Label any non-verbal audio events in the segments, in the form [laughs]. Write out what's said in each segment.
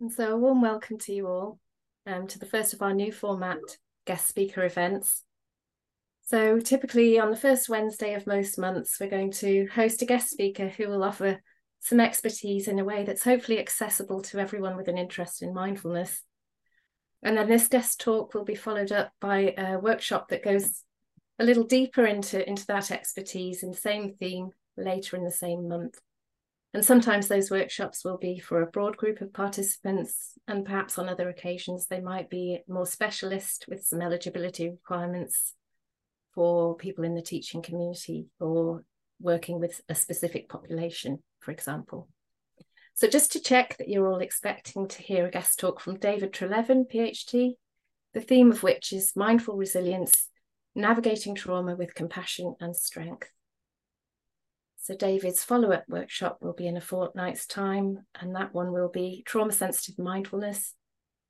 And so a warm welcome to you all um, to the first of our new format guest speaker events. So typically on the first Wednesday of most months, we're going to host a guest speaker who will offer some expertise in a way that's hopefully accessible to everyone with an interest in mindfulness. And then this guest talk will be followed up by a workshop that goes a little deeper into, into that expertise the same theme later in the same month. And sometimes those workshops will be for a broad group of participants, and perhaps on other occasions they might be more specialist with some eligibility requirements for people in the teaching community or working with a specific population, for example. So just to check that you're all expecting to hear a guest talk from David Treleaven, PhD, the theme of which is mindful resilience, navigating trauma with compassion and strength. So David's follow-up workshop will be in a fortnight's time, and that one will be trauma-sensitive mindfulness,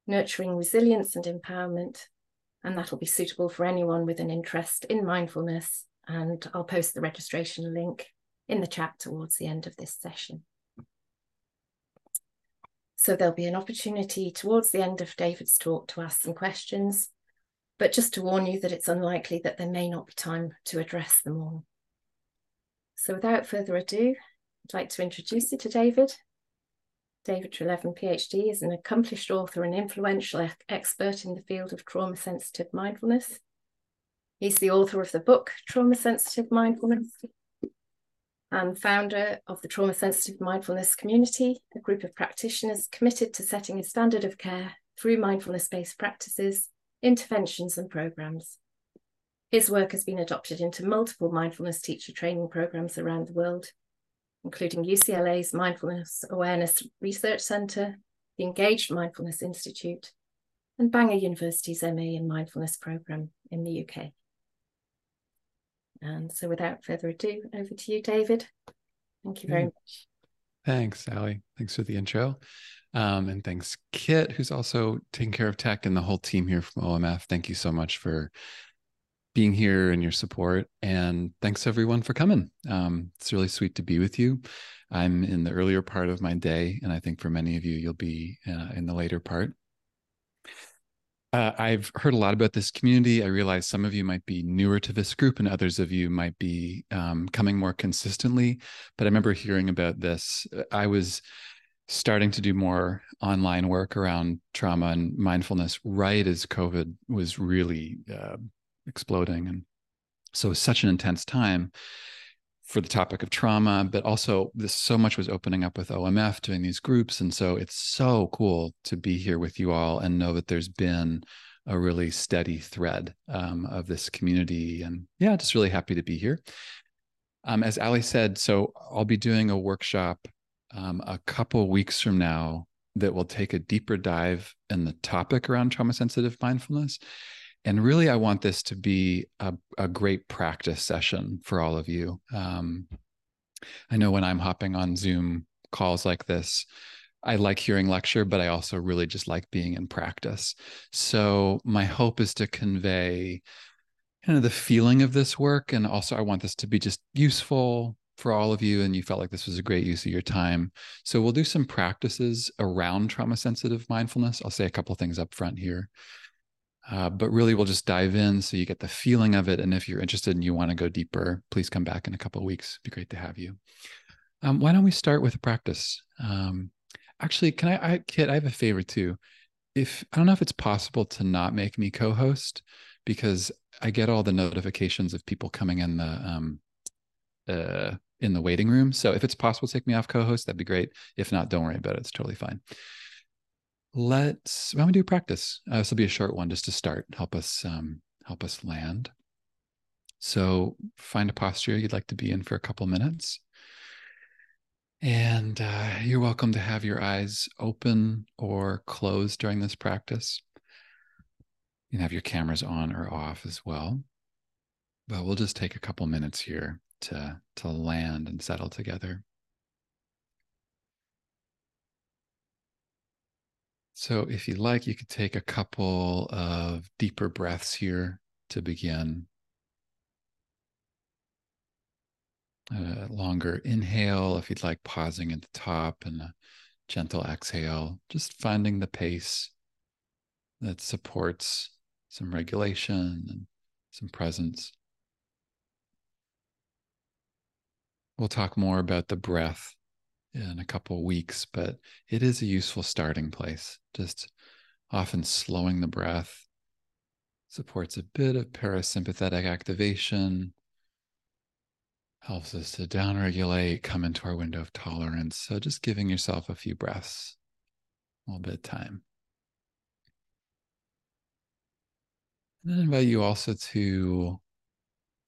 nurturing resilience and empowerment, and that'll be suitable for anyone with an interest in mindfulness. And I'll post the registration link in the chat towards the end of this session. So there'll be an opportunity towards the end of David's talk to ask some questions, but just to warn you that it's unlikely that there may not be time to address them all. So without further ado, I'd like to introduce you to David. David Treleaven, PhD, is an accomplished author and influential expert in the field of trauma sensitive mindfulness. He's the author of the book Trauma Sensitive Mindfulness and founder of the Trauma Sensitive Mindfulness Community, a group of practitioners committed to setting a standard of care through mindfulness based practices, interventions, and programs. His work has been adopted into multiple mindfulness teacher training programs around the world, including UCLA's Mindfulness Awareness Research Center, the Engaged Mindfulness Institute, and Bangor University's MA in Mindfulness program in the UK. And so without further ado, over to you, David. Thank you very much. Thanks, Ali. Thanks for the intro. Um, and thanks, Kit, who's also taking care of tech and the whole team here from OMF. Thank you so much for being here and your support. And thanks everyone for coming. Um, it's really sweet to be with you. I'm in the earlier part of my day, and I think for many of you, you'll be uh, in the later part. Uh, I've heard a lot about this community. I realize some of you might be newer to this group, and others of you might be um, coming more consistently. But I remember hearing about this. I was starting to do more online work around trauma and mindfulness right as COVID was really uh, exploding. And so such an intense time for the topic of trauma, but also this so much was opening up with OMF doing these groups. And so it's so cool to be here with you all and know that there's been a really steady thread um, of this community. And yeah, just really happy to be here. Um, as Ali said, so I'll be doing a workshop um, a couple weeks from now that will take a deeper dive in the topic around trauma sensitive mindfulness and really i want this to be a, a great practice session for all of you. Um, i know when i'm hopping on zoom calls like this i like hearing lecture but i also really just like being in practice. So my hope is to convey kind of the feeling of this work and also i want this to be just useful for all of you and you felt like this was a great use of your time. So we'll do some practices around trauma sensitive mindfulness. I'll say a couple things up front here uh, but really, we'll just dive in so you get the feeling of it. And if you're interested and you want to go deeper, please come back in a couple of weeks. It'd be great to have you. Um, why don't we start with a practice? Um, actually, can I, I, Kit? I have a favor too. If I don't know if it's possible to not make me co-host because I get all the notifications of people coming in the um, uh, in the waiting room. So if it's possible to take me off co-host, that'd be great. If not, don't worry about it. It's totally fine let's why don't we do practice? Uh, this will be a short one just to start help us um, help us land. So find a posture you'd like to be in for a couple minutes. And uh, you're welcome to have your eyes open or closed during this practice. You can have your cameras on or off as well. But we'll just take a couple minutes here to to land and settle together So, if you like, you could take a couple of deeper breaths here to begin. A longer inhale, if you'd like, pausing at the top and a gentle exhale, just finding the pace that supports some regulation and some presence. We'll talk more about the breath in a couple weeks, but it is a useful starting place. Just often slowing the breath supports a bit of parasympathetic activation, helps us to downregulate, come into our window of tolerance. So just giving yourself a few breaths, a little bit of time. And then invite you also to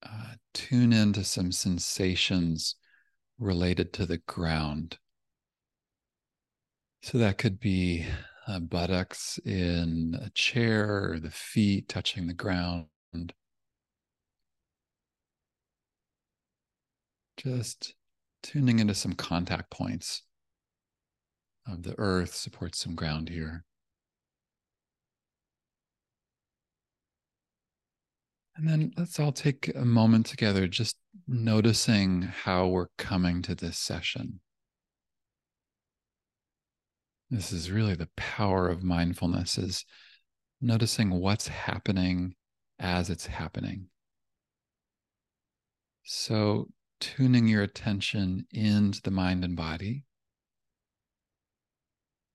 uh, tune into some sensations related to the ground. So that could be uh, buttocks in a chair or the feet touching the ground. Just tuning into some contact points of the earth, supports some ground here. And then let's all take a moment together, just noticing how we're coming to this session. This is really the power of mindfulness is noticing what's happening as it's happening. So tuning your attention into the mind and body.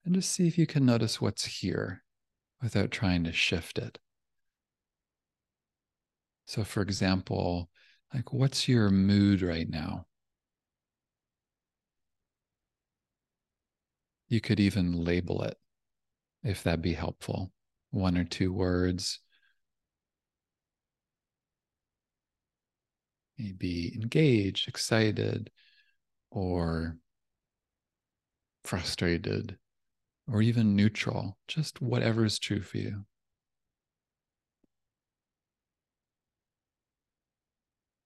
And just see if you can notice what's here without trying to shift it. So, for example, like what's your mood right now? You could even label it if that'd be helpful. One or two words. Maybe engaged, excited, or frustrated, or even neutral, just whatever is true for you.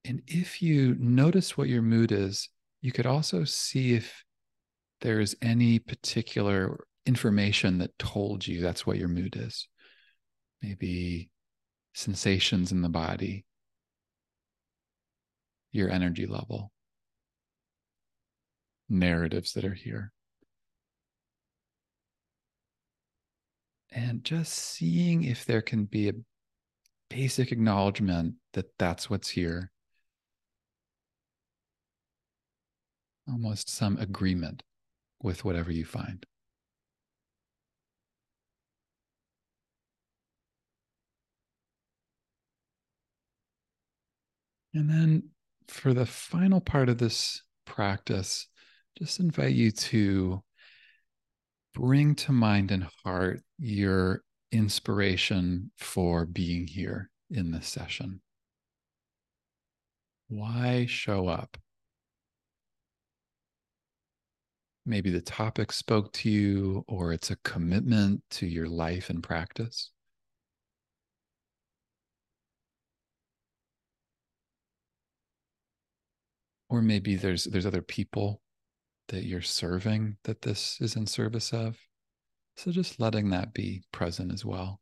And if you notice what your mood is, you could also see if there's any particular information that told you that's what your mood is. Maybe sensations in the body, your energy level, narratives that are here. And just seeing if there can be a basic acknowledgement that that's what's here almost some agreement with whatever you find. And then for the final part of this practice, just invite you to bring to mind and heart your inspiration for being here in this session. Why show up? Maybe the topic spoke to you or it's a commitment to your life and practice? Or maybe there's there's other people that you're serving that this is in service of. So just letting that be present as well.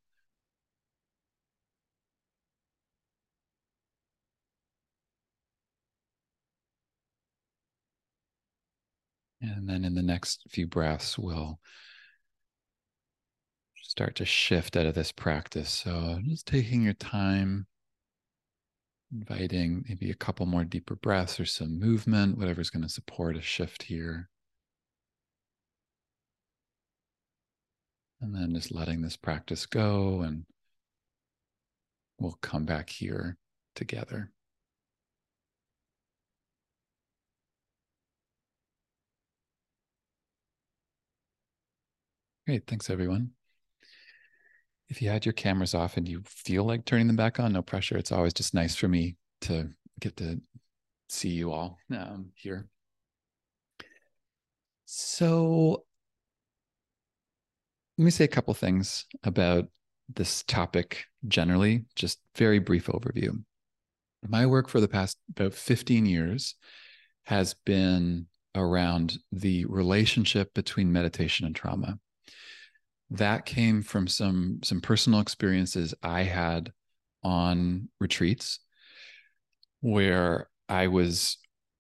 And then in the next few breaths, we'll start to shift out of this practice. So just taking your time, inviting maybe a couple more deeper breaths or some movement, whatever's going to support a shift here. And then just letting this practice go, and we'll come back here together. Great. Thanks, everyone. If you had your cameras off and you feel like turning them back on, no pressure. It's always just nice for me to get to see you all um, here. So, let me say a couple things about this topic generally, just very brief overview. My work for the past about 15 years has been around the relationship between meditation and trauma that came from some some personal experiences I had on retreats where I was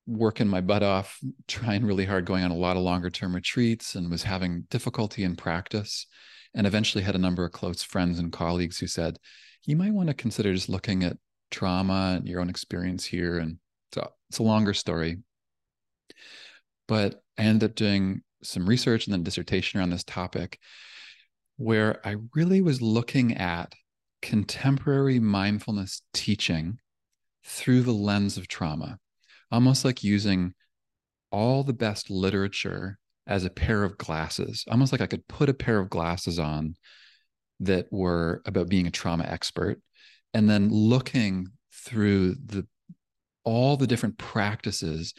working my butt off, trying really hard, going on a lot of longer term retreats, and was having difficulty in practice. And eventually had a number of close friends and colleagues who said, you might want to consider just looking at trauma and your own experience here. And so it's a longer story. But I ended up doing some research and then dissertation around this topic where I really was looking at contemporary mindfulness teaching through the lens of trauma, almost like using all the best literature as a pair of glasses, almost like I could put a pair of glasses on that were about being a trauma expert and then looking through the all the different practices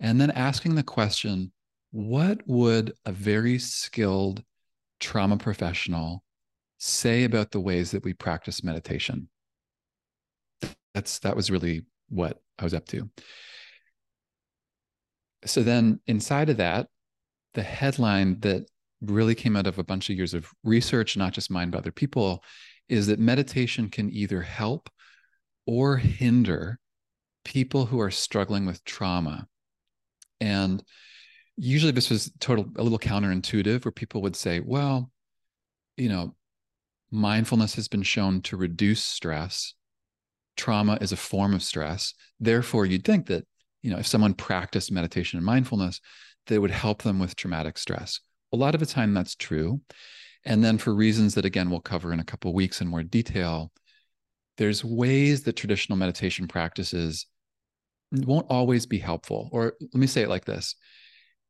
and then asking the question what would a very skilled trauma professional say about the ways that we practice meditation. That's that was really what i was up to. So then inside of that the headline that really came out of a bunch of years of research not just mine but other people is that meditation can either help or hinder people who are struggling with trauma. And usually this was total a little counterintuitive where people would say well you know mindfulness has been shown to reduce stress. Trauma is a form of stress. Therefore you'd think that you know if someone practiced meditation and mindfulness that would help them with traumatic stress. A lot of the time that's true. And then for reasons that again we'll cover in a couple weeks in more detail there's ways that traditional meditation practices won't always be helpful. Or let me say it like this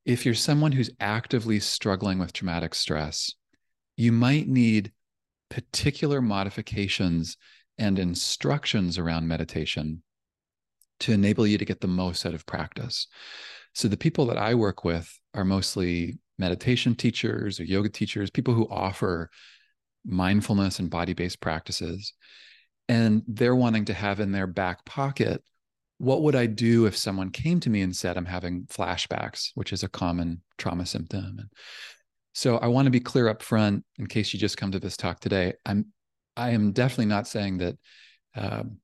if you're someone who's actively struggling with traumatic stress, you might need particular modifications and instructions around meditation to enable you to get the most out of practice. So, the people that I work with are mostly meditation teachers or yoga teachers, people who offer mindfulness and body based practices. And they're wanting to have in their back pocket what would I do if someone came to me and said, I'm having flashbacks, which is a common trauma symptom? And so I want to be clear up front in case you just come to this talk today. I'm I am definitely not saying that um,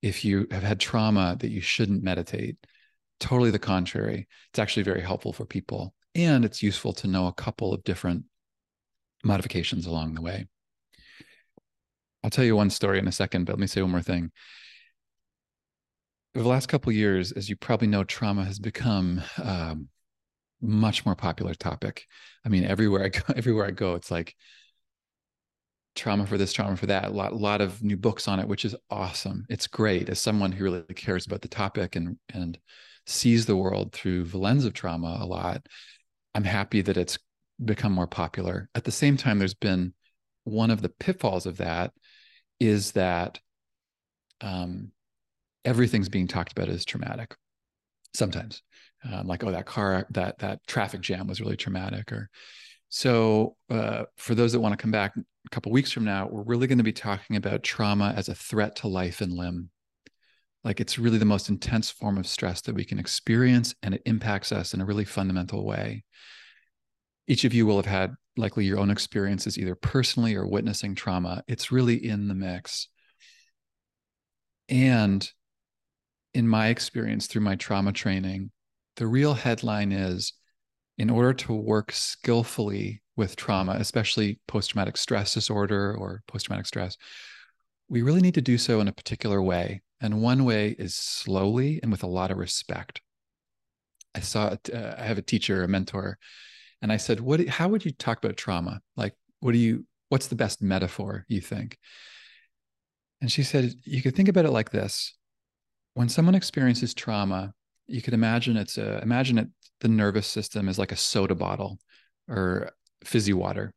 if you have had trauma that you shouldn't meditate. Totally the contrary. It's actually very helpful for people. And it's useful to know a couple of different modifications along the way. I'll tell you one story in a second, but let me say one more thing over the last couple years, as you probably know, trauma has become um, much more popular topic. I mean, everywhere I go, [laughs] everywhere I go, it's like trauma for this, trauma for that. A lot, lot of new books on it, which is awesome. It's great as someone who really cares about the topic and and sees the world through the lens of trauma a lot. I'm happy that it's become more popular. At the same time, there's been one of the pitfalls of that is that um, everything's being talked about as traumatic sometimes. Um, like oh that car that that traffic jam was really traumatic or so uh, for those that want to come back a couple weeks from now we're really going to be talking about trauma as a threat to life and limb. Like it's really the most intense form of stress that we can experience and it impacts us in a really fundamental way. Each of you will have had likely your own experiences either personally or witnessing trauma. It's really in the mix. And in my experience through my trauma training, the real headline is in order to work skillfully with trauma, especially post traumatic stress disorder or post traumatic stress, we really need to do so in a particular way. And one way is slowly and with a lot of respect. I saw, uh, I have a teacher, a mentor, and I said, "What? How would you talk about trauma? Like, what do you? What's the best metaphor you think?" And she said, "You could think about it like this: when someone experiences trauma, you could imagine it's a imagine it the nervous system is like a soda bottle or fizzy water.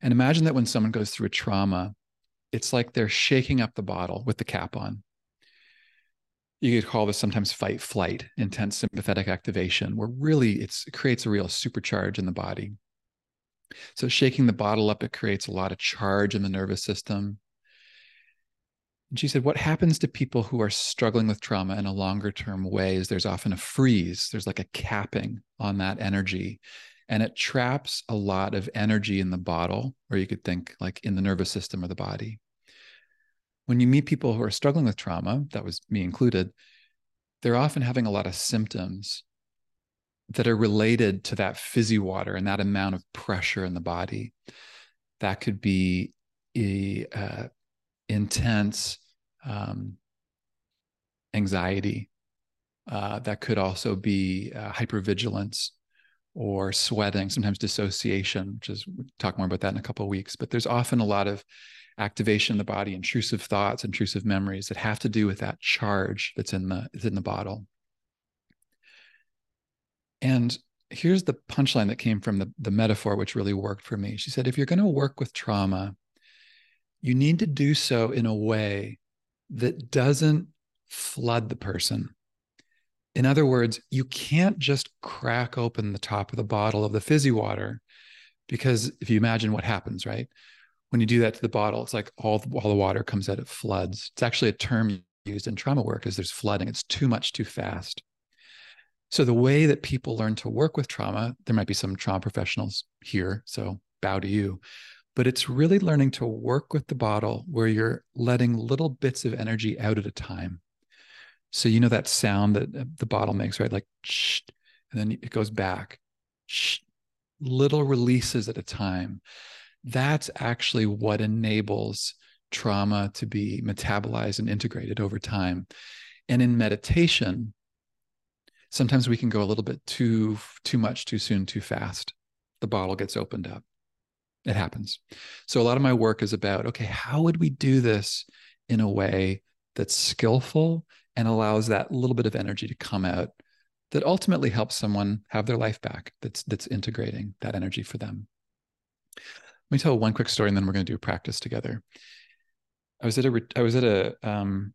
And imagine that when someone goes through a trauma, it's like they're shaking up the bottle with the cap on. You could call this sometimes fight flight, intense sympathetic activation, where really it creates a real supercharge in the body. So, shaking the bottle up, it creates a lot of charge in the nervous system. And she said, What happens to people who are struggling with trauma in a longer term way is there's often a freeze, there's like a capping on that energy. And it traps a lot of energy in the bottle, or you could think like in the nervous system or the body. When you meet people who are struggling with trauma, that was me included, they're often having a lot of symptoms that are related to that fizzy water and that amount of pressure in the body. That could be a, uh, intense um, anxiety. Uh, that could also be uh, hypervigilance or sweating, sometimes dissociation, which is we'll talk more about that in a couple of weeks. But there's often a lot of activation in the body, intrusive thoughts, intrusive memories that have to do with that charge that's in the that's in the bottle. And here's the punchline that came from the, the metaphor, which really worked for me. She said, if you're going to work with trauma, you need to do so in a way that doesn't flood the person. In other words, you can't just crack open the top of the bottle of the fizzy water because if you imagine what happens, right? When you do that to the bottle, it's like all, all the water comes out, it floods. It's actually a term used in trauma work is there's flooding. It's too much too fast. So the way that people learn to work with trauma, there might be some trauma professionals here, so bow to you. But it's really learning to work with the bottle where you're letting little bits of energy out at a time. So you know that sound that uh, the bottle makes, right? Like, shh, and then it goes back, shh, little releases at a time. That's actually what enables trauma to be metabolized and integrated over time. And in meditation, sometimes we can go a little bit too too much too soon too fast the bottle gets opened up it happens so a lot of my work is about okay how would we do this in a way that's skillful and allows that little bit of energy to come out that ultimately helps someone have their life back that's that's integrating that energy for them let me tell one quick story and then we're going to do a practice together i was at a i was at a um,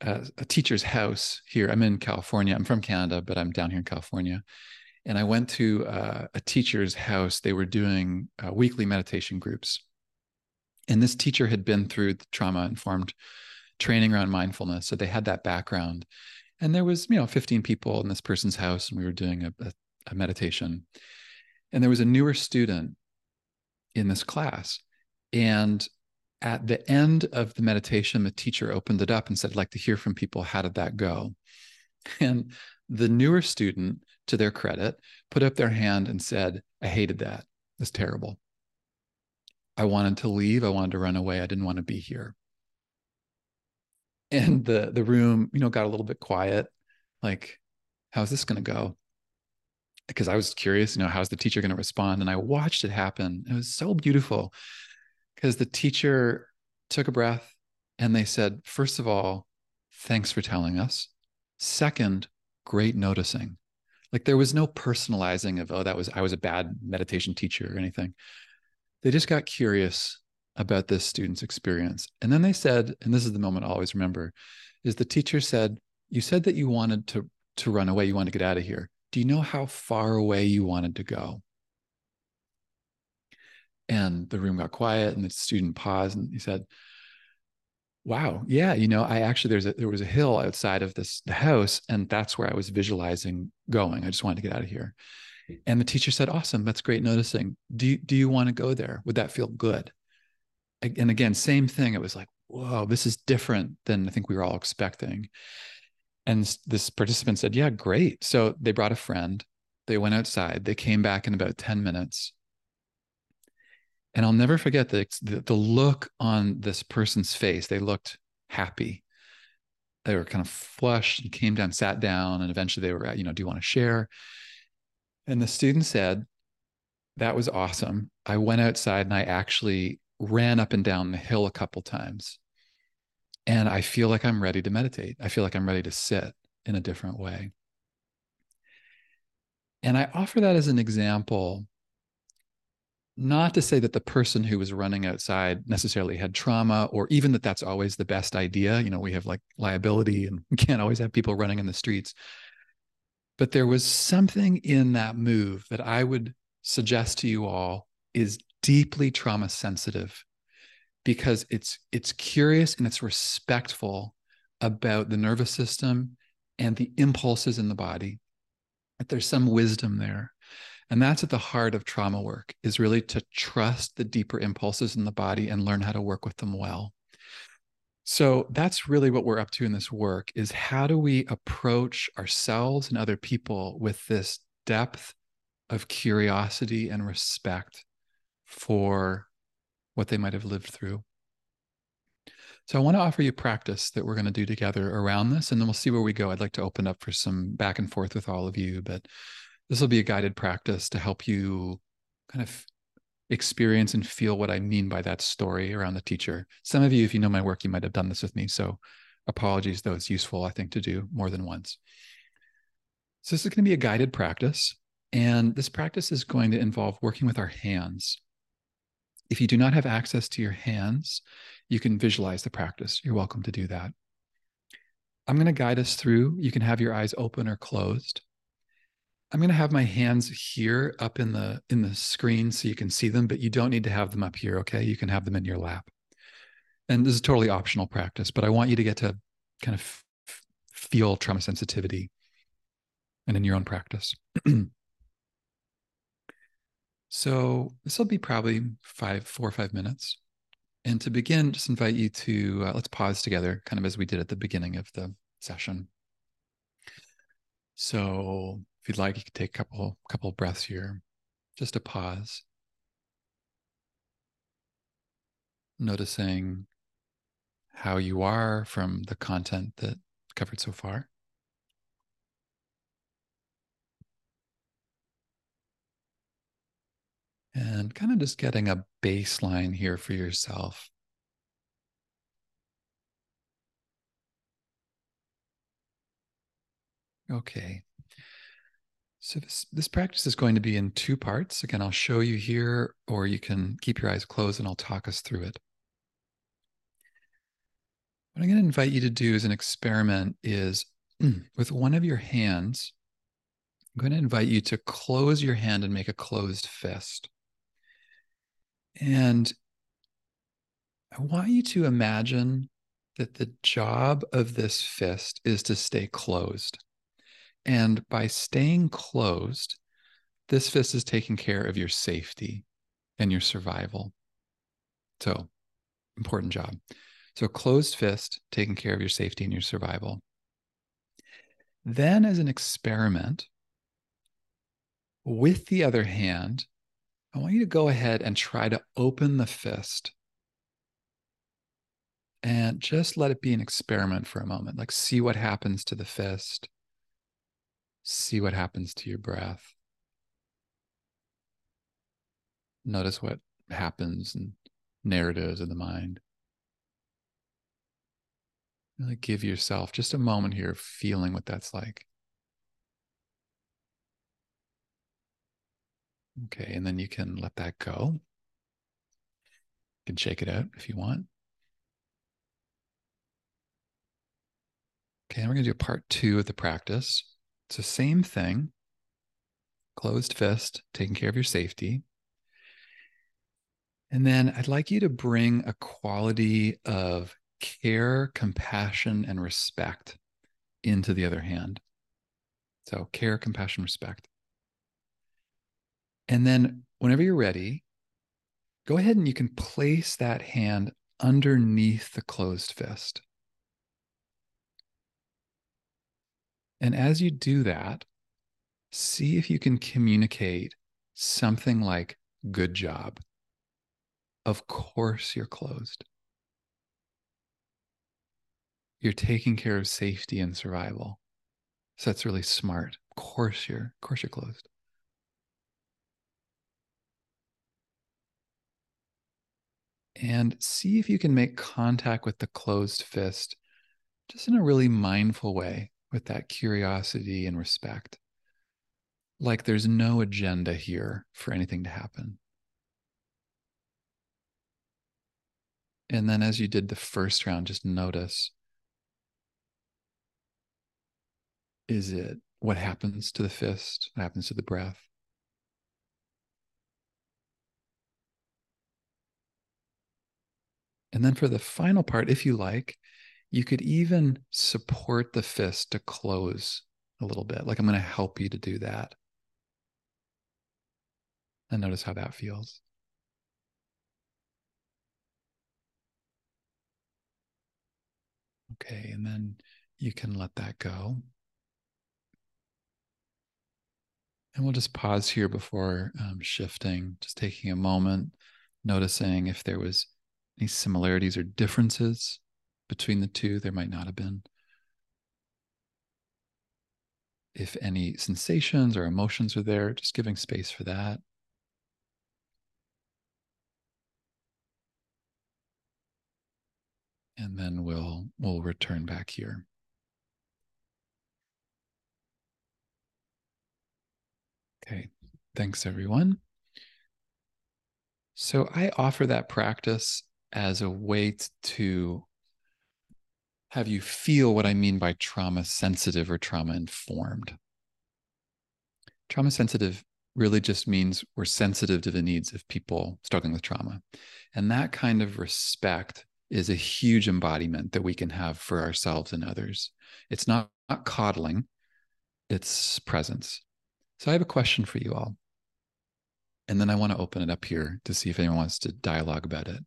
a, a, teacher's house here. I'm in California. I'm from Canada, but I'm down here in California. And I went to uh, a teacher's house. They were doing uh, weekly meditation groups. And this teacher had been through the trauma informed training around mindfulness. So they had that background. And there was, you know, 15 people in this person's house, and we were doing a, a, a meditation. And there was a newer student in this class. And at the end of the meditation, the teacher opened it up and said, I'd like to hear from people. How did that go? And the newer student, to their credit, put up their hand and said, I hated that. It's terrible. I wanted to leave. I wanted to run away. I didn't want to be here. And the the room, you know, got a little bit quiet. Like, how's this going to go? Because I was curious, you know, how's the teacher going to respond? And I watched it happen. It was so beautiful because the teacher took a breath and they said, first of all, thanks for telling us. Second, great noticing. Like there was no personalizing of, oh, that was, I was a bad meditation teacher or anything. They just got curious about this student's experience. And then they said, and this is the moment I always remember, is the teacher said, you said that you wanted to, to run away, you wanted to get out of here. Do you know how far away you wanted to go? And the room got quiet and the student paused and he said, Wow, yeah, you know, I actually there's a there was a hill outside of this the house, and that's where I was visualizing going. I just wanted to get out of here. And the teacher said, Awesome, that's great noticing. Do you do you want to go there? Would that feel good? And again, same thing. It was like, whoa, this is different than I think we were all expecting. And this participant said, Yeah, great. So they brought a friend. They went outside. They came back in about 10 minutes and I'll never forget the, the, the look on this person's face. They looked happy. They were kind of flushed and came down, sat down, and eventually they were, uh, you know, do you want to share? And the student said, "That was awesome. I went outside and I actually ran up and down the hill a couple times, and I feel like I'm ready to meditate. I feel like I'm ready to sit in a different way." And I offer that as an example not to say that the person who was running outside necessarily had trauma or even that that's always the best idea you know we have like liability and [laughs] we can't always have people running in the streets. But there was something in that move that i would suggest to you all is deeply trauma sensitive because it's it's curious and it's respectful about the nervous system and the impulses in the body. That there's some wisdom there and that's at the heart of trauma work is really to trust the deeper impulses in the body and learn how to work with them well. So that's really what we're up to in this work is how do we approach ourselves and other people with this depth of curiosity and respect for what they might have lived through. So I want to offer you practice that we're going to do together around this, and then we'll see where we go. I'd like to open up for some back and forth with all of you, but this will be a guided practice to help you kind of experience and feel what I mean by that story around the teacher. Some of you, if you know my work, you might have done this with me. So apologies, though it's useful, I think, to do more than once. So this is going to be a guided practice. And this practice is going to involve working with our hands. If you do not have access to your hands, you can visualize the practice. You're welcome to do that. I'm going to guide us through. You can have your eyes open or closed. I'm going to have my hands here up in the in the screen so you can see them, but you don't need to have them up here, okay? You can have them in your lap. And this is totally optional practice, but I want you to get to kind of f- feel trauma sensitivity and in your own practice. [clears throat] so this will be probably five, four or five minutes. And to begin, just invite you to uh, let's pause together, kind of as we did at the beginning of the session. So if you'd like, you could take a couple couple breaths here, just a pause. Noticing how you are from the content that covered so far. And kind of just getting a baseline here for yourself. Okay. So this, this practice is going to be in two parts. Again, I'll show you here, or you can keep your eyes closed and I'll talk us through it. What I'm going to invite you to do as an experiment is [clears throat] with one of your hands, I'm going to invite you to close your hand and make a closed fist. And I want you to imagine that the job of this fist is to stay closed. And by staying closed, this fist is taking care of your safety and your survival. So, important job. So, closed fist, taking care of your safety and your survival. Then, as an experiment, with the other hand, I want you to go ahead and try to open the fist and just let it be an experiment for a moment. Like, see what happens to the fist See what happens to your breath. Notice what happens and narratives in the mind. Really give yourself just a moment here of feeling what that's like. Okay, and then you can let that go. You can shake it out if you want. Okay, and we're going to do part two of the practice. So, same thing, closed fist, taking care of your safety. And then I'd like you to bring a quality of care, compassion, and respect into the other hand. So, care, compassion, respect. And then, whenever you're ready, go ahead and you can place that hand underneath the closed fist. And as you do that, see if you can communicate something like, good job. Of course, you're closed. You're taking care of safety and survival. So that's really smart. Of course you're, of course you're closed. And see if you can make contact with the closed fist just in a really mindful way with that curiosity and respect. Like there's no agenda here for anything to happen. And then as you did the first round, just notice is it what happens to the fist? What happens to the breath? And then for the final part, if you like, you could even support the fist to close a little bit. Like I'm going to help you to do that. And notice how that feels. Okay. And then you can let that go. And we'll just pause here before um, shifting, just taking a moment, noticing if there was any similarities or differences between the two. There might not have been. If any sensations or emotions are there, just giving space for that. And then we'll we'll return back here. Okay, thanks everyone. So I offer that practice as a way to have you feel what I mean by trauma sensitive or trauma informed. Trauma sensitive really just means we're sensitive to the needs of people struggling with trauma. And that kind of respect is a huge embodiment that we can have for ourselves and others. It's not, not coddling, it's presence. So I have a question for you all. And then I want to open it up here to see if anyone wants to dialogue about it.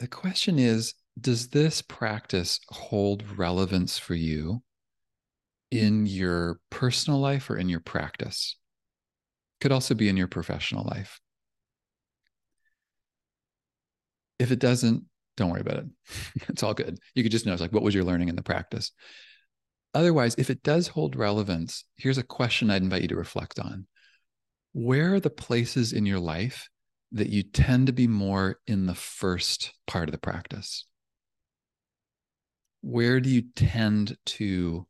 The question is Does this practice hold relevance for you in your personal life or in your practice? Could also be in your professional life. If it doesn't, don't worry about it. [laughs] it's all good. You could just know it's like, what was your learning in the practice? Otherwise, if it does hold relevance, here's a question I'd invite you to reflect on. Where are the places in your life that you tend to be more in the first part of the practice? Where do you tend to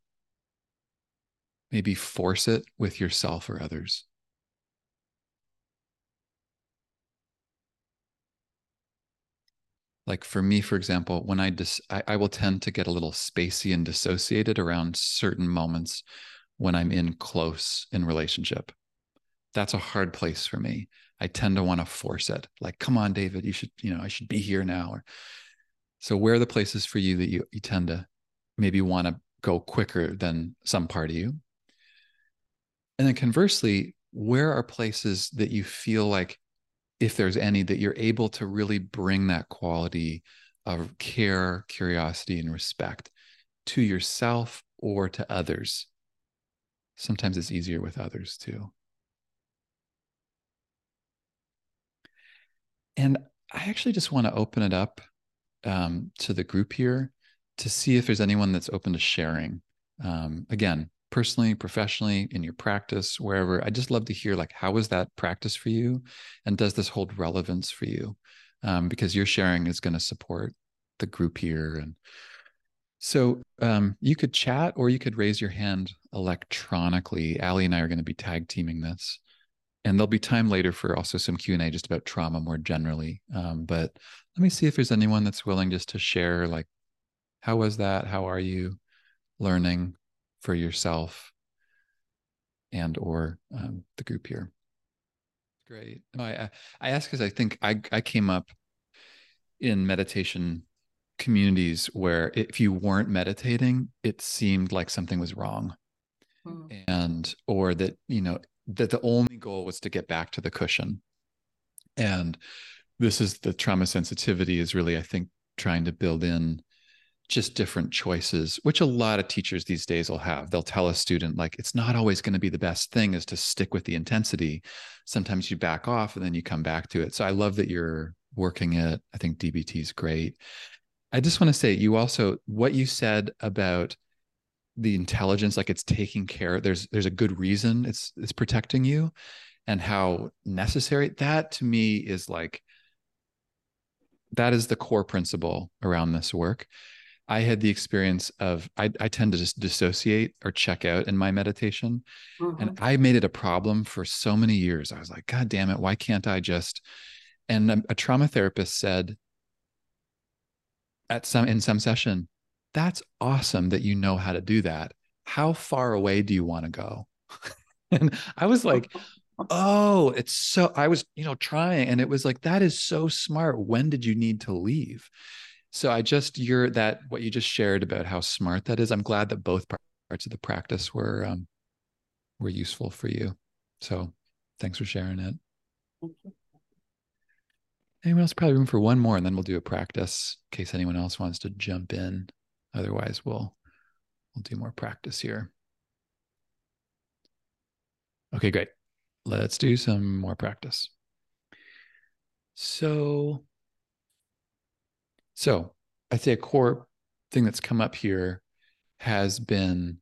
maybe force it with yourself or others? like for me for example when i dis I, I, will tend to get a little spacey and dissociated around certain moments when i'm in close in relationship that's a hard place for me i tend to want to force it like come on david you should you know i should be here now or so where are the places for you that you, you tend to maybe want to go quicker than some part of you and then conversely where are places that you feel like if there's any, that you're able to really bring that quality of care, curiosity, and respect to yourself or to others. Sometimes it's easier with others too. And I actually just want to open it up um, to the group here to see if there's anyone that's open to sharing. Um, again, personally, professionally, in your practice, wherever. I just love to hear like how was that practice for you, and does this hold relevance for you? Um, because your sharing is going to support the group here, and so um, you could chat or you could raise your hand electronically. Ali and I are going to be tag teaming this, and there'll be time later for also some Q and A just about trauma more generally. Um, but let me see if there's anyone that's willing just to share like how was that? How are you learning? for yourself and or um, the group here. Great. No, I I ask because I think I I came up in meditation communities where if you weren't meditating, it seemed like something was wrong, hmm. and or that you know that the only goal was to get back to the cushion, and this is the trauma sensitivity is really I think trying to build in just different choices, which a lot of teachers these days will have. They'll tell a student, like, it's not always going to be the best thing is to stick with the intensity. Sometimes you back off and then you come back to it. So I love that you're working it. I think DBT is great. I just want to say, you also, what you said about the intelligence, like it's taking care, there's, there's a good reason it's, it's protecting you and how necessary that to me is like, that is the core principle around this work I had the experience of I, I tend to just dissociate or check out in my meditation. Mm-hmm. And I made it a problem for so many years. I was like, God damn it, why can't I just? And a, a trauma therapist said at some in some session, that's awesome that you know how to do that. How far away do you want to go? [laughs] and I was like, oh, it's so I was, you know, trying. And it was like, that is so smart. When did you need to leave? So I just you're that what you just shared about how smart that is. I'm glad that both parts of the practice were um, were useful for you. So thanks for sharing it. Anyone else? Probably room for one more, and then we'll do a practice in case anyone else wants to jump in. Otherwise, we'll we'll do more practice here. Okay, great. Let's do some more practice. So, so I'd say a core thing that's come up here has been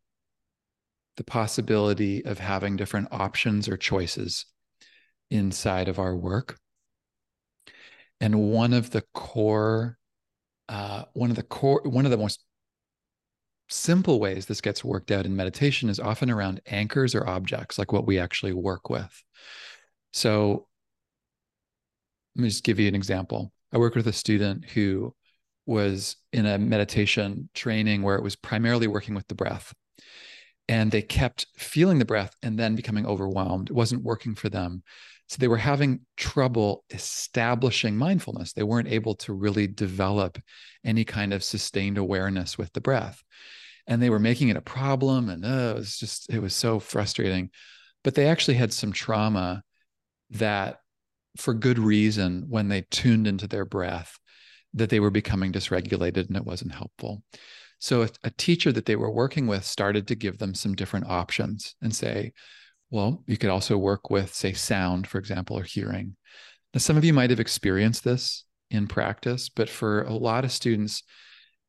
the possibility of having different options or choices inside of our work. And one of the core, uh, one of the core, one of the most simple ways this gets worked out in meditation is often around anchors or objects, like what we actually work with. So let me just give you an example. I worked with a student who was in a meditation training where it was primarily working with the breath. And they kept feeling the breath and then becoming overwhelmed. It wasn't working for them. So they were having trouble establishing mindfulness. They weren't able to really develop any kind of sustained awareness with the breath. And they were making it a problem. And oh, it was just, it was so frustrating. But they actually had some trauma that, for good reason, when they tuned into their breath, that they were becoming dysregulated and it wasn't helpful. So a teacher that they were working with started to give them some different options and say, well, you could also work with, say, sound, for example, or hearing. Now, some of you might have experienced this in practice, but for a lot of students,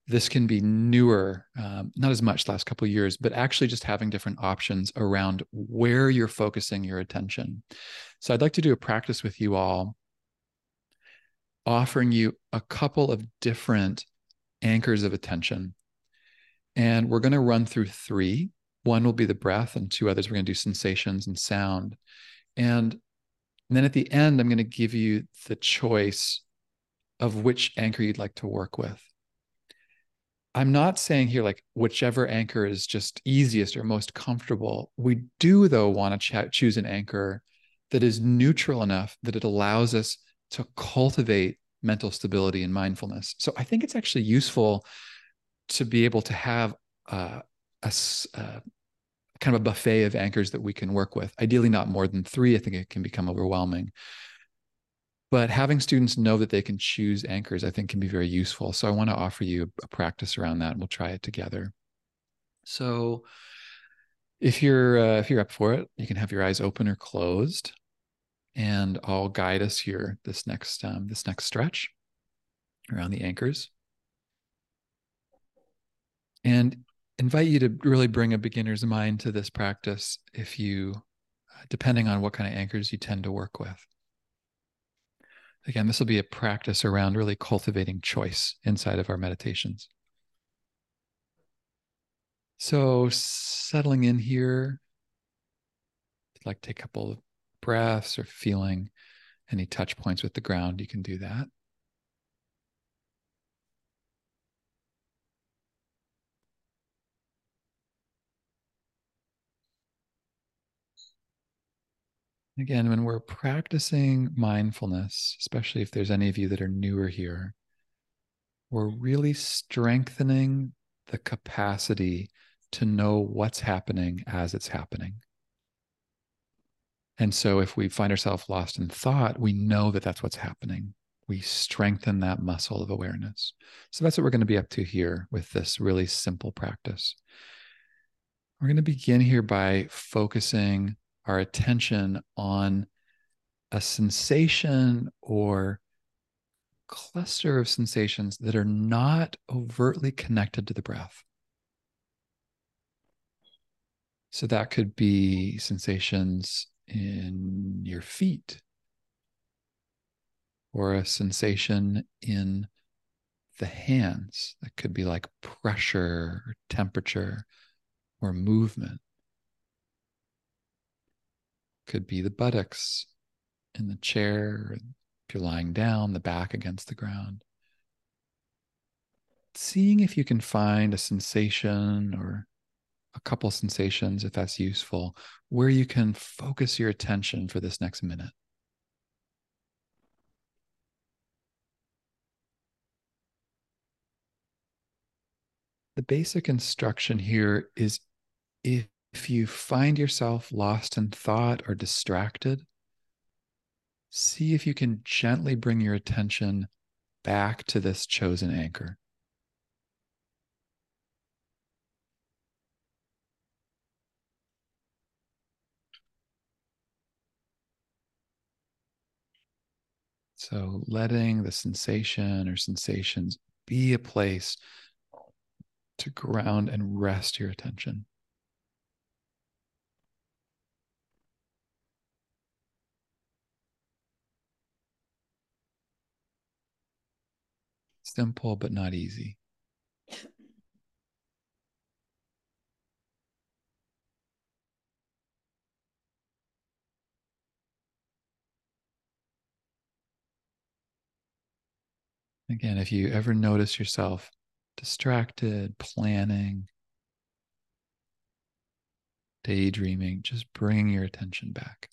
this can be newer, um, not as much last couple of years, but actually just having different options around where you're focusing your attention. So I'd like to do a practice with you all, offering you a couple of different anchors of attention. And we're going to run through three one will be the breath, and two others we're going to do sensations and sound. And then at the end, I'm going to give you the choice of which anchor you'd like to work with. I'm not saying here like whichever anchor is just easiest or most comfortable. We do, though, want to ch- choose an anchor that is neutral enough that it allows us to cultivate mental stability and mindfulness. So I think it's actually useful to be able to have uh, a, uh, kind of a buffet of anchors that we can work with. Ideally, not more than three. I think it can become overwhelming. But having students know that they can choose anchors, I think, can be very useful. So I want to offer you a practice around that, and we'll try it together. So, if you're uh, if you're up for it, you can have your eyes open or closed, and I'll guide us here this next um, this next stretch around the anchors. And invite you to really bring a beginner's mind to this practice if you, uh, depending on what kind of anchors you tend to work with. Again, this will be a practice around really cultivating choice inside of our meditations. So, settling in here, you'd like to take a couple of breaths or feeling any touch points with the ground, you can do that. Again, when we're practicing mindfulness, especially if there's any of you that are newer here, we're really strengthening the capacity to know what's happening as it's happening. And so if we find ourselves lost in thought, we know that that's what's happening. We strengthen that muscle of awareness. So that's what we're going to be up to here with this really simple practice. We're going to begin here by focusing our attention on a sensation or cluster of sensations that are not overtly connected to the breath. So that could be sensations in your feet or a sensation in the hands that could be like pressure or temperature or movement could be the buttocks in the chair, if you're lying down, the back against the ground. Seeing if you can find a sensation or a couple sensations, if that's useful, where you can focus your attention for this next minute. The basic instruction here is if if you find yourself lost in thought or distracted, see if you can gently bring your attention back to this chosen anchor. So, letting the sensation or sensations be a place to ground and rest your attention. Simple, but not easy. Again, if you ever notice yourself distracted, planning, daydreaming, just bring your attention back.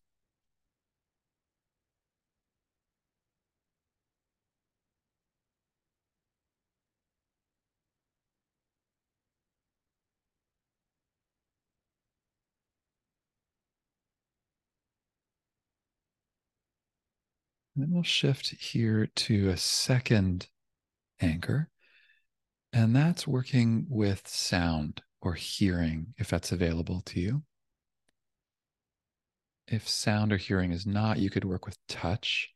And then we'll shift here to a second anchor. And that's working with sound or hearing, if that's available to you. If sound or hearing is not, you could work with touch.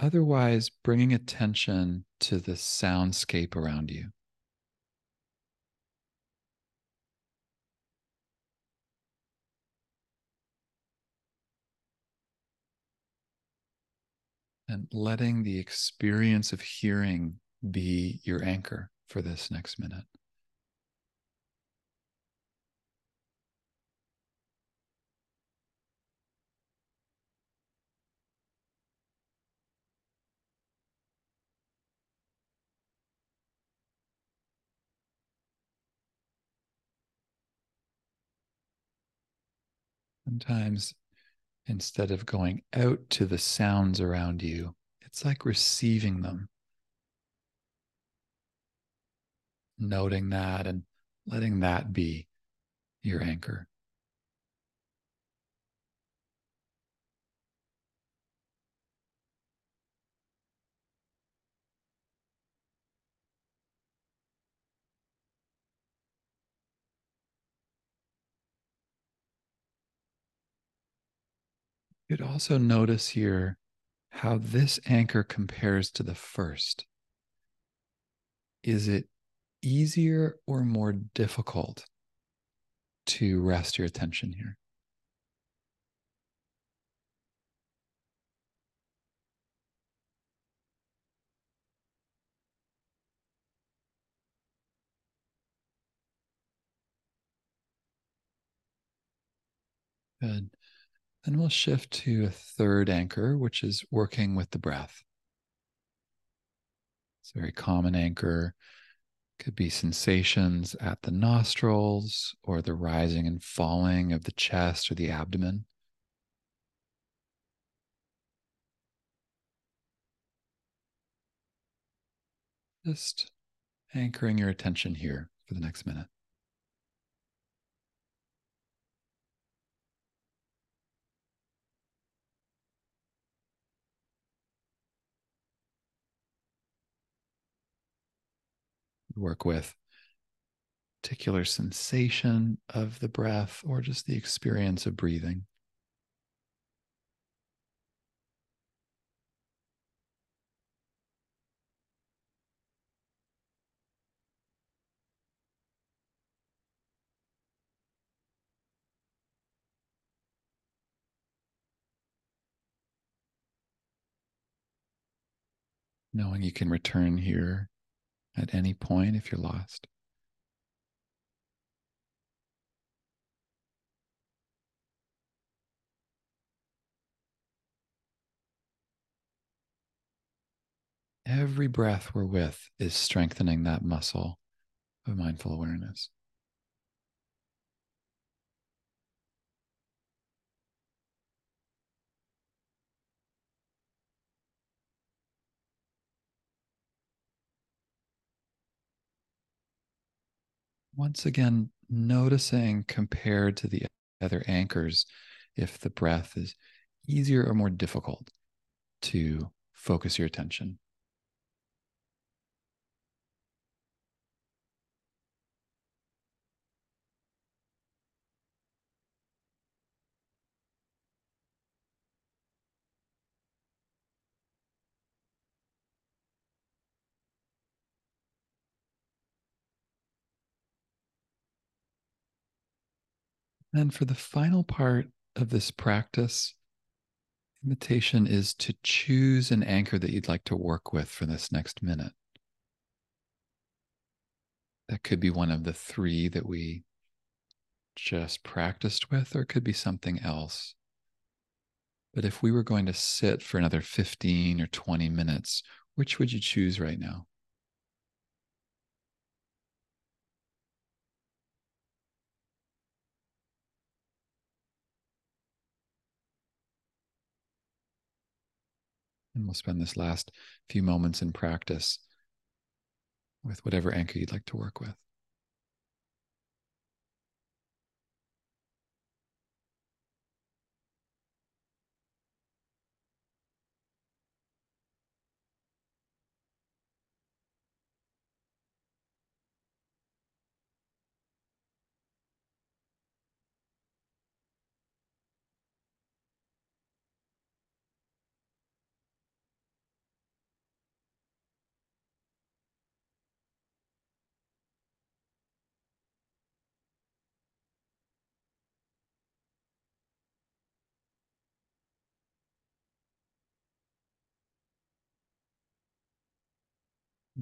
Otherwise, bringing attention to the soundscape around you. And letting the experience of hearing be your anchor for this next minute. Sometimes instead of going out to the sounds around you, it's like receiving them. Noting that and letting that be your anchor. You'd also notice here how this anchor compares to the first. Is it easier or more difficult to rest your attention here? Good. Then we'll shift to a third anchor, which is working with the breath. It's a very common anchor. Could be sensations at the nostrils or the rising and falling of the chest or the abdomen. Just anchoring your attention here for the next minute. Work with particular sensation of the breath or just the experience of breathing. Knowing you can return here at any point if you're lost. Every breath we're with is strengthening that muscle of mindful awareness. Once again, noticing compared to the other anchors, if the breath is easier or more difficult to focus your attention? And for the final part of this practice, invitation is to choose an anchor that you'd like to work with for this next minute. That could be one of the three that we just practiced with, or it could be something else. But if we were going to sit for another 15 or 20 minutes, which would you choose right now? And we'll spend this last few moments in practice with whatever anchor you'd like to work with.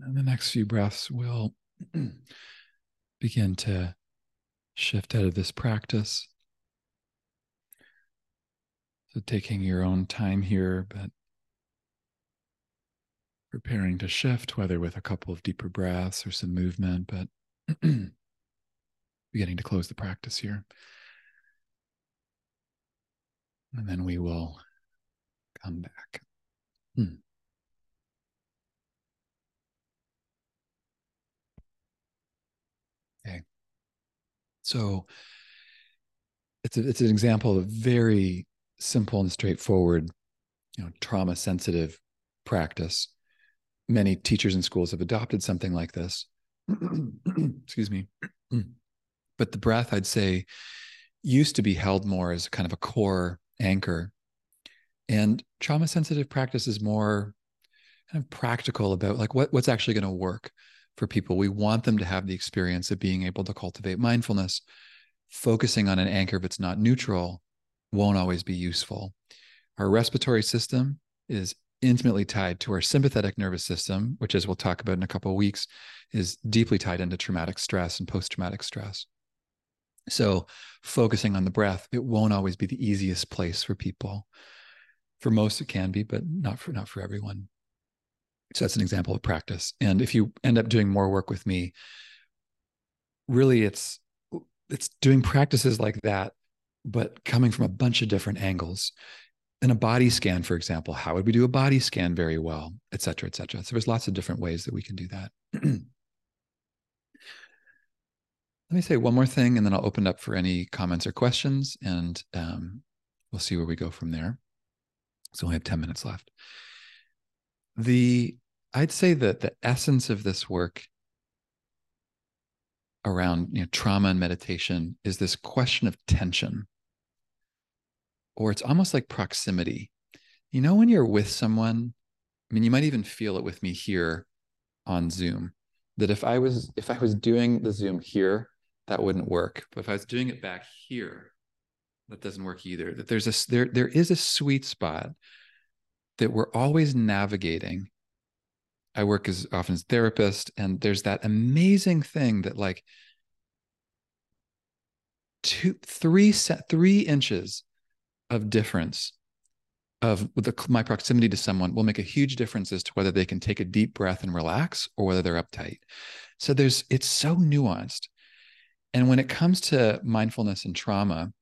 The next few breaths will [clears throat] begin to shift out of this practice. So, taking your own time here, but preparing to shift, whether with a couple of deeper breaths or some movement, but [clears throat] beginning to close the practice here. And then we will come back. Hmm. Okay. So it's a, it's an example of a very simple and straightforward, you know, trauma sensitive practice. Many teachers and schools have adopted something like this. [clears throat] Excuse me. [clears throat] but the breath, I'd say, used to be held more as kind of a core anchor. And trauma sensitive practice is more kind of practical about like what, what's actually going to work for people. We want them to have the experience of being able to cultivate mindfulness. Focusing on an anchor if it's not neutral won't always be useful. Our respiratory system is intimately tied to our sympathetic nervous system, which, as we'll talk about in a couple of weeks, is deeply tied into traumatic stress and post traumatic stress. So, focusing on the breath, it won't always be the easiest place for people. For most, it can be, but not for not for everyone. So that's an example of practice. And if you end up doing more work with me, really it's it's doing practices like that, but coming from a bunch of different angles. In a body scan, for example, how would we do a body scan very well, et cetera, et cetera. So there's lots of different ways that we can do that. [clears throat] Let me say one more thing, and then I'll open up for any comments or questions, and um, we'll see where we go from there. So we have 10 minutes left. The I'd say that the essence of this work around you know, trauma and meditation is this question of tension, or it's almost like proximity. You know, when you're with someone, I mean, you might even feel it with me here on Zoom. That if I was if I was doing the Zoom here, that wouldn't work. But if I was doing it back here, that doesn't work either. That there's a there there is a sweet spot that we're always navigating I work as often as therapist, and there's that amazing thing that like two, three set, three inches of difference of the, my proximity to someone will make a huge difference as to whether they can take a deep breath and relax or whether they're uptight. So there's it's so nuanced. And when it comes to mindfulness and trauma,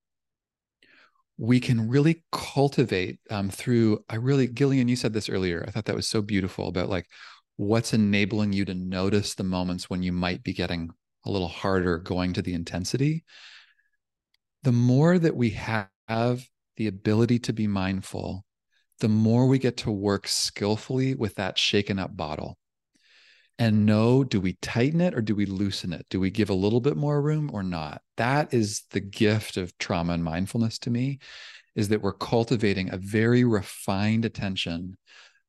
we can really cultivate um, through i really gillian you said this earlier i thought that was so beautiful about like what's enabling you to notice the moments when you might be getting a little harder going to the intensity the more that we have the ability to be mindful, the more we get to work skillfully with that shaken up bottle and know do we tighten it or do we loosen it? Do we give a little bit more room or not? That is the gift of trauma and mindfulness to me is that we're cultivating a very refined attention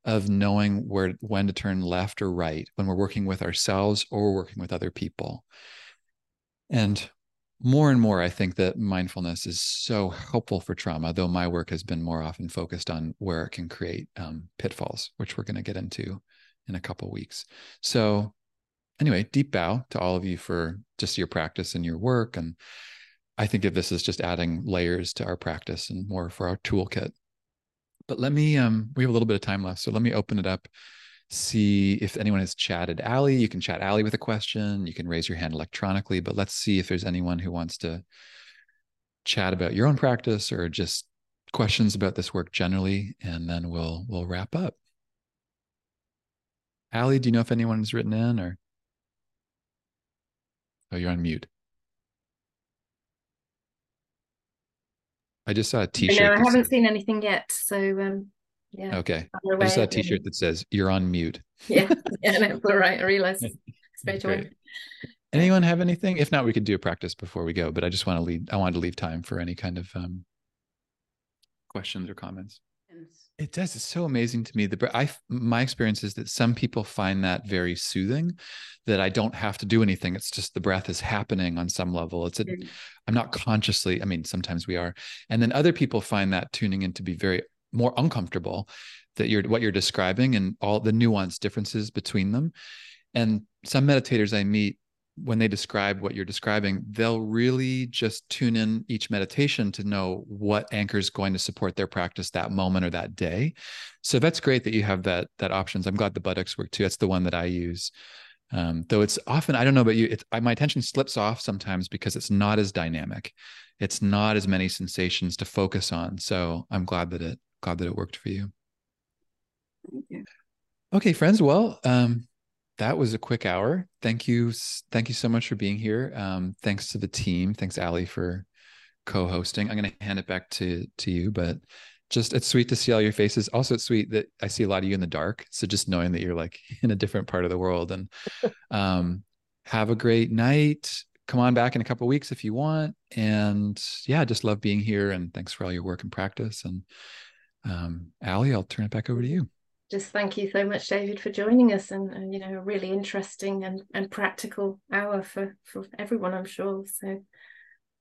of knowing where when to turn left or right when we're working with ourselves or working with other people. And more and more, I think that mindfulness is so helpful for trauma, though my work has been more often focused on where it can create um, pitfalls, which we're going to get into in a couple weeks. So, anyway, deep bow to all of you for just your practice and your work. And I think of this as just adding layers to our practice and more for our toolkit. But let me, um, we have a little bit of time left. So let me open it up see if anyone has chatted Ali. You can chat Ali with a question. You can raise your hand electronically, but let's see if there's anyone who wants to chat about your own practice or just questions about this work generally, and then we'll we'll wrap up. Ali, do you know if anyone's written in or? Oh, you're on mute. I just saw a T-shirt. No, I haven't seen anything yet. So um, yeah. Okay. I just saw a T-shirt that says "You're on mute." [laughs] Yeah, yeah, that's all right. I realized [laughs] straight away. Anyone have anything? If not, we could do a practice before we go. But I just want to leave. I wanted to leave time for any kind of um, questions or comments. It does. It's so amazing to me. The I my experience is that some people find that very soothing. That I don't have to do anything. It's just the breath is happening on some level. It's a, mm. I'm not consciously. I mean, sometimes we are, and then other people find that tuning in to be very more uncomfortable that you're what you're describing and all the nuance differences between them and some meditators i meet when they describe what you're describing they'll really just tune in each meditation to know what anchor is going to support their practice that moment or that day so that's great that you have that that options i'm glad the buttocks work too that's the one that i use um, though it's often i don't know about you it's I, my attention slips off sometimes because it's not as dynamic it's not as many sensations to focus on so i'm glad that it glad that it worked for you. Thank you. Okay, friends. Well, um, that was a quick hour. Thank you. Thank you so much for being here. Um, thanks to the team. Thanks, Ali, for co-hosting. I'm going to hand it back to to you, but just it's sweet to see all your faces. Also, it's sweet that I see a lot of you in the dark. So just knowing that you're like [laughs] in a different part of the world, and [laughs] um, have a great night. Come on back in a couple weeks if you want. And yeah, just love being here. And thanks for all your work and practice. And um, Ali, I'll turn it back over to you. Just thank you so much, David, for joining us, and, and you know, a really interesting and, and practical hour for for everyone, I'm sure. So,